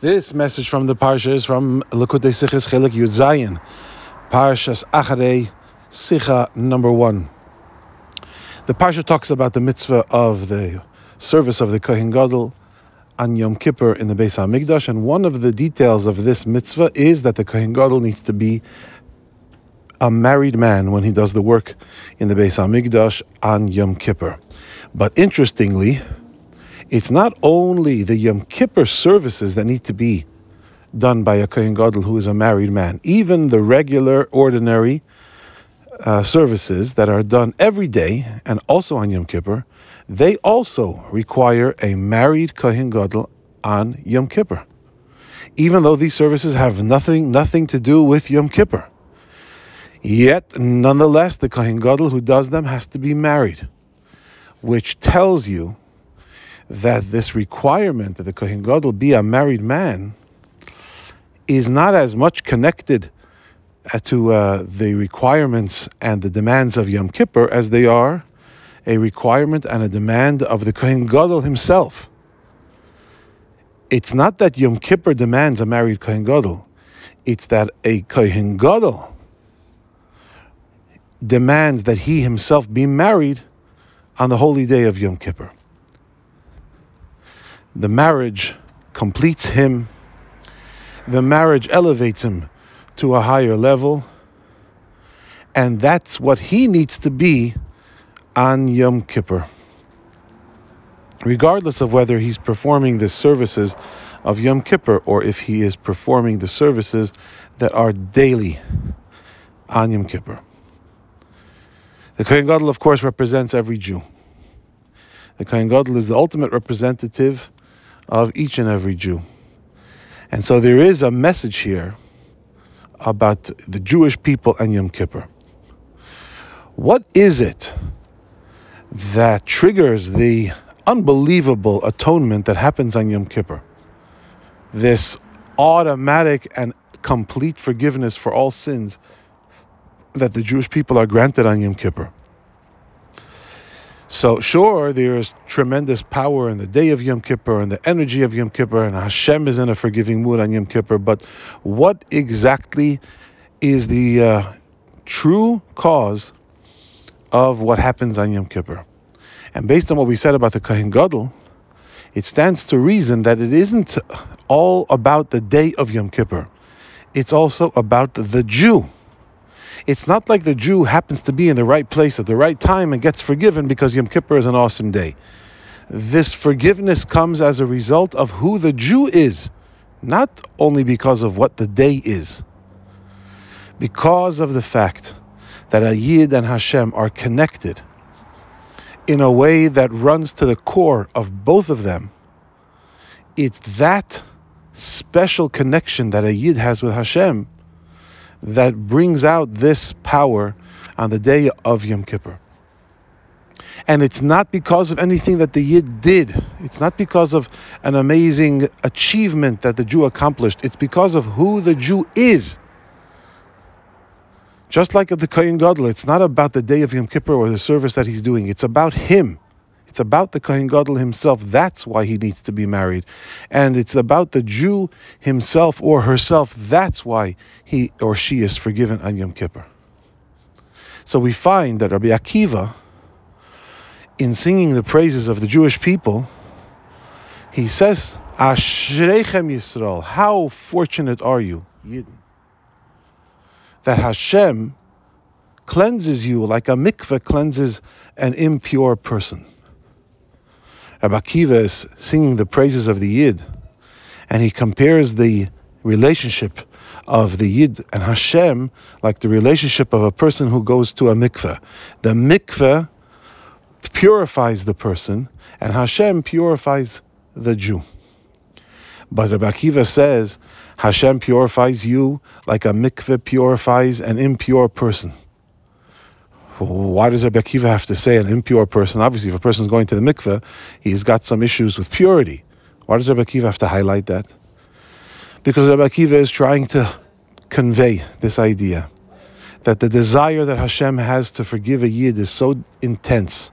This message from the Parsha is from Likutei Sichos Chelik Yud Zayin, Parshas Acharei Sicha number one. The Parsha talks about the mitzvah of the service of the Kohen Gadol on Yom Kippur in the Beis Hamikdash, and one of the details of this mitzvah is that the Kohen Gadol needs to be a married man when he does the work in the Beis Hamikdash on Yom Kippur. But interestingly, it's not only the Yom Kippur services that need to be done by a Kohen Gadol who is a married man. Even the regular, ordinary uh, services that are done every day and also on Yom Kippur, they also require a married Kohen Gadol on Yom Kippur. Even though these services have nothing nothing to do with Yom Kippur. Yet, nonetheless, the Kohen Gadol who does them has to be married, which tells you that this requirement that the Kohen Gadol be a married man is not as much connected uh, to uh, the requirements and the demands of Yom Kippur as they are a requirement and a demand of the Kohen Gadol himself. It's not that Yom Kippur demands a married Kohen Gadol. It's that a Kohen Gadol demands that he himself be married on the holy day of Yom Kippur the marriage completes him, the marriage elevates him to a higher level, and that's what he needs to be on Yom Kippur. Regardless of whether he's performing the services of Yom Kippur or if he is performing the services that are daily on Yom Kippur. The Kohen Gadol, of course, represents every Jew. The Kohen Gadol is the ultimate representative of each and every Jew. And so there is a message here about the Jewish people and Yom Kippur. What is it that triggers the unbelievable atonement that happens on Yom Kippur? This automatic and complete forgiveness for all sins that the Jewish people are granted on Yom Kippur. So sure, there is tremendous power in the day of Yom Kippur and the energy of Yom Kippur, and Hashem is in a forgiving mood on Yom Kippur. But what exactly is the uh, true cause of what happens on Yom Kippur? And based on what we said about the Kohen Gadol, it stands to reason that it isn't all about the day of Yom Kippur. It's also about the Jew. It's not like the Jew happens to be in the right place at the right time and gets forgiven because Yom Kippur is an awesome day. This forgiveness comes as a result of who the Jew is, not only because of what the day is. Because of the fact that a Yid and Hashem are connected in a way that runs to the core of both of them, it's that special connection that a Yid has with Hashem that brings out this power on the day of Yom Kippur. And it's not because of anything that the Yid did. It's not because of an amazing achievement that the Jew accomplished. It's because of who the Jew is. Just like of the Kohen Gadol, it's not about the day of Yom Kippur or the service that he's doing. It's about him. It's about the Kohen Gadol himself. That's why he needs to be married. And it's about the Jew himself or herself. That's why he or she is forgiven on Yom Kippur. So we find that Rabbi Akiva, in singing the praises of the Jewish people, he says, Ashreichem Yisrael, how fortunate are you, Yidden, that Hashem cleanses you like a mikveh cleanses an impure person. Rabbi Akiva is singing the praises of the Yid, and he compares the relationship of the Yid and Hashem like the relationship of a person who goes to a mikveh. The mikveh purifies the person, and Hashem purifies the Jew. But Rabbi Akiva says Hashem purifies you like a mikveh purifies an impure person why does Rabbi Akiva have to say an impure person? Obviously, if a person is going to the mikveh, he's got some issues with purity. Why does Rabbi Akiva have to highlight that? Because Rabbi Akiva is trying to convey this idea that the desire that Hashem has to forgive a yid is so intense,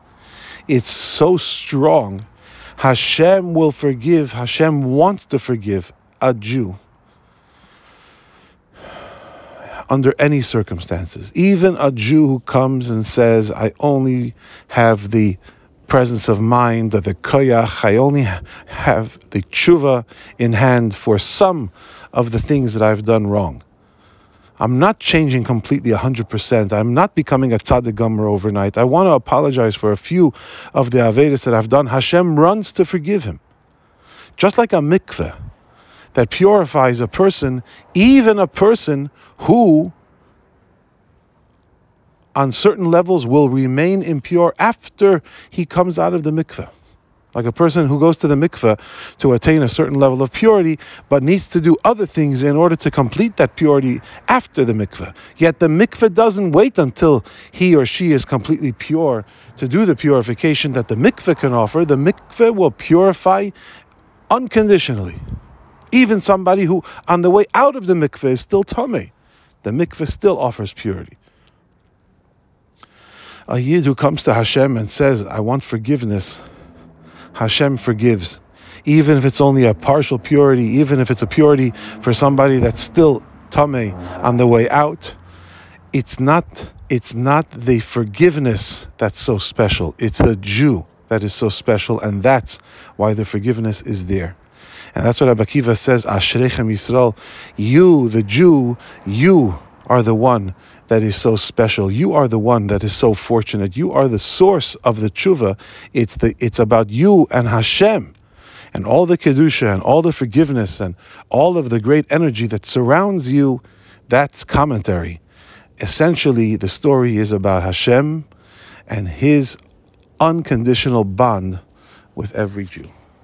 it's so strong. Hashem will forgive, Hashem wants to forgive a Jew, under any circumstances, even a Jew who comes and says, I only have the presence of mind, that the koyach, I only have the tshuva in hand for some of the things that I've done wrong. I'm not changing completely 100%. I'm not becoming a tzaddik gomer overnight. I want to apologize for a few of the avedas that I've done. Hashem runs to forgive him. Just like a mikveh that purifies a person, even a person who, on certain levels, will remain impure after he comes out of the mikveh like a person who goes to the mikveh to attain a certain level of purity, but needs to do other things in order to complete that purity after the mikveh. Yet the mikveh doesn't wait until he or she is completely pure to do the purification that the mikveh can offer. The mikveh will purify unconditionally. Even somebody who, on the way out of the mikveh, is still tummy, the mikveh still offers purity. A yid who comes to Hashem and says, I want forgiveness Hashem forgives. Even if it's only a partial purity, even if it's a purity for somebody that's still tummy on the way out, it's not it's not the forgiveness that's so special. It's the Jew that is so special, and that's why the forgiveness is there. And that's what Rabbi Akiva says, Ashrechem Yisrael, you, the Jew, you are the one that is so special. You are the one that is so fortunate. You are the source of the tshuva. It's the it's about you and Hashem. And all the kedusha and all the forgiveness and all of the great energy that surrounds you, that's commentary. Essentially, the story is about Hashem and his unconditional bond with every Jew.